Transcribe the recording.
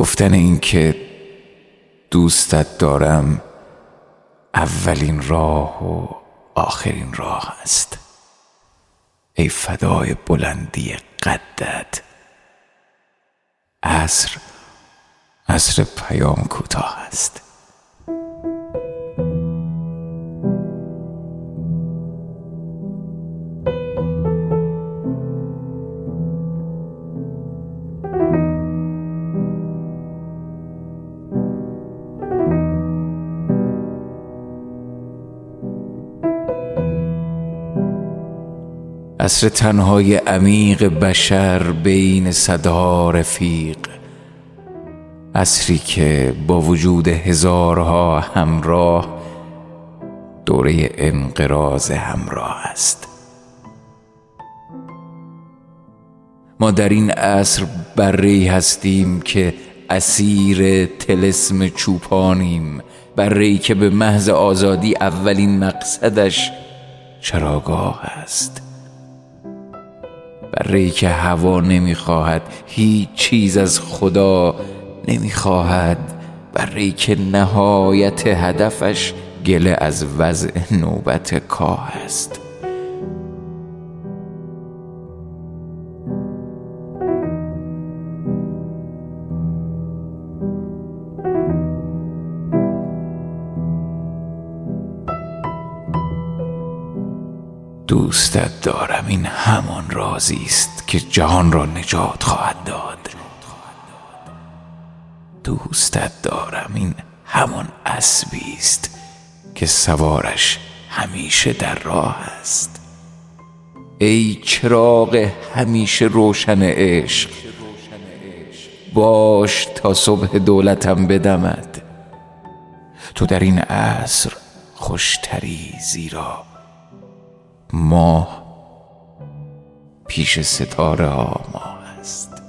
گفتن اینکه دوستت دارم اولین راه و آخرین راه است. ای فدای بلندی قدت. عصر عصر پیام کوتاه است. عصر تنهای عمیق بشر بین صدها رفیق. عصری که با وجود هزارها همراه دوره انقراض همراه است. ما در این عصر بری هستیم که اسیر تلسم چوپانیم بری که به محض آزادی اولین مقصدش چراگاه است. بره که هوا نمی‌خواهد هیچ چیز از خدا نمی‌خواهد. بره که نهایت هدفش گله از وضع نوبت کاه است. دوستت دارم. این همان رازی است که جهان را نجات خواهد داد. دوستت دارم. این همان اسبی است که سوارش همیشه در راه است. ای چراغ همیشه روشن عشق باش تا صبح دولتم بدمد. تو در این عصر خوشتری زیرا ماه پیش ستاره ها ماه است.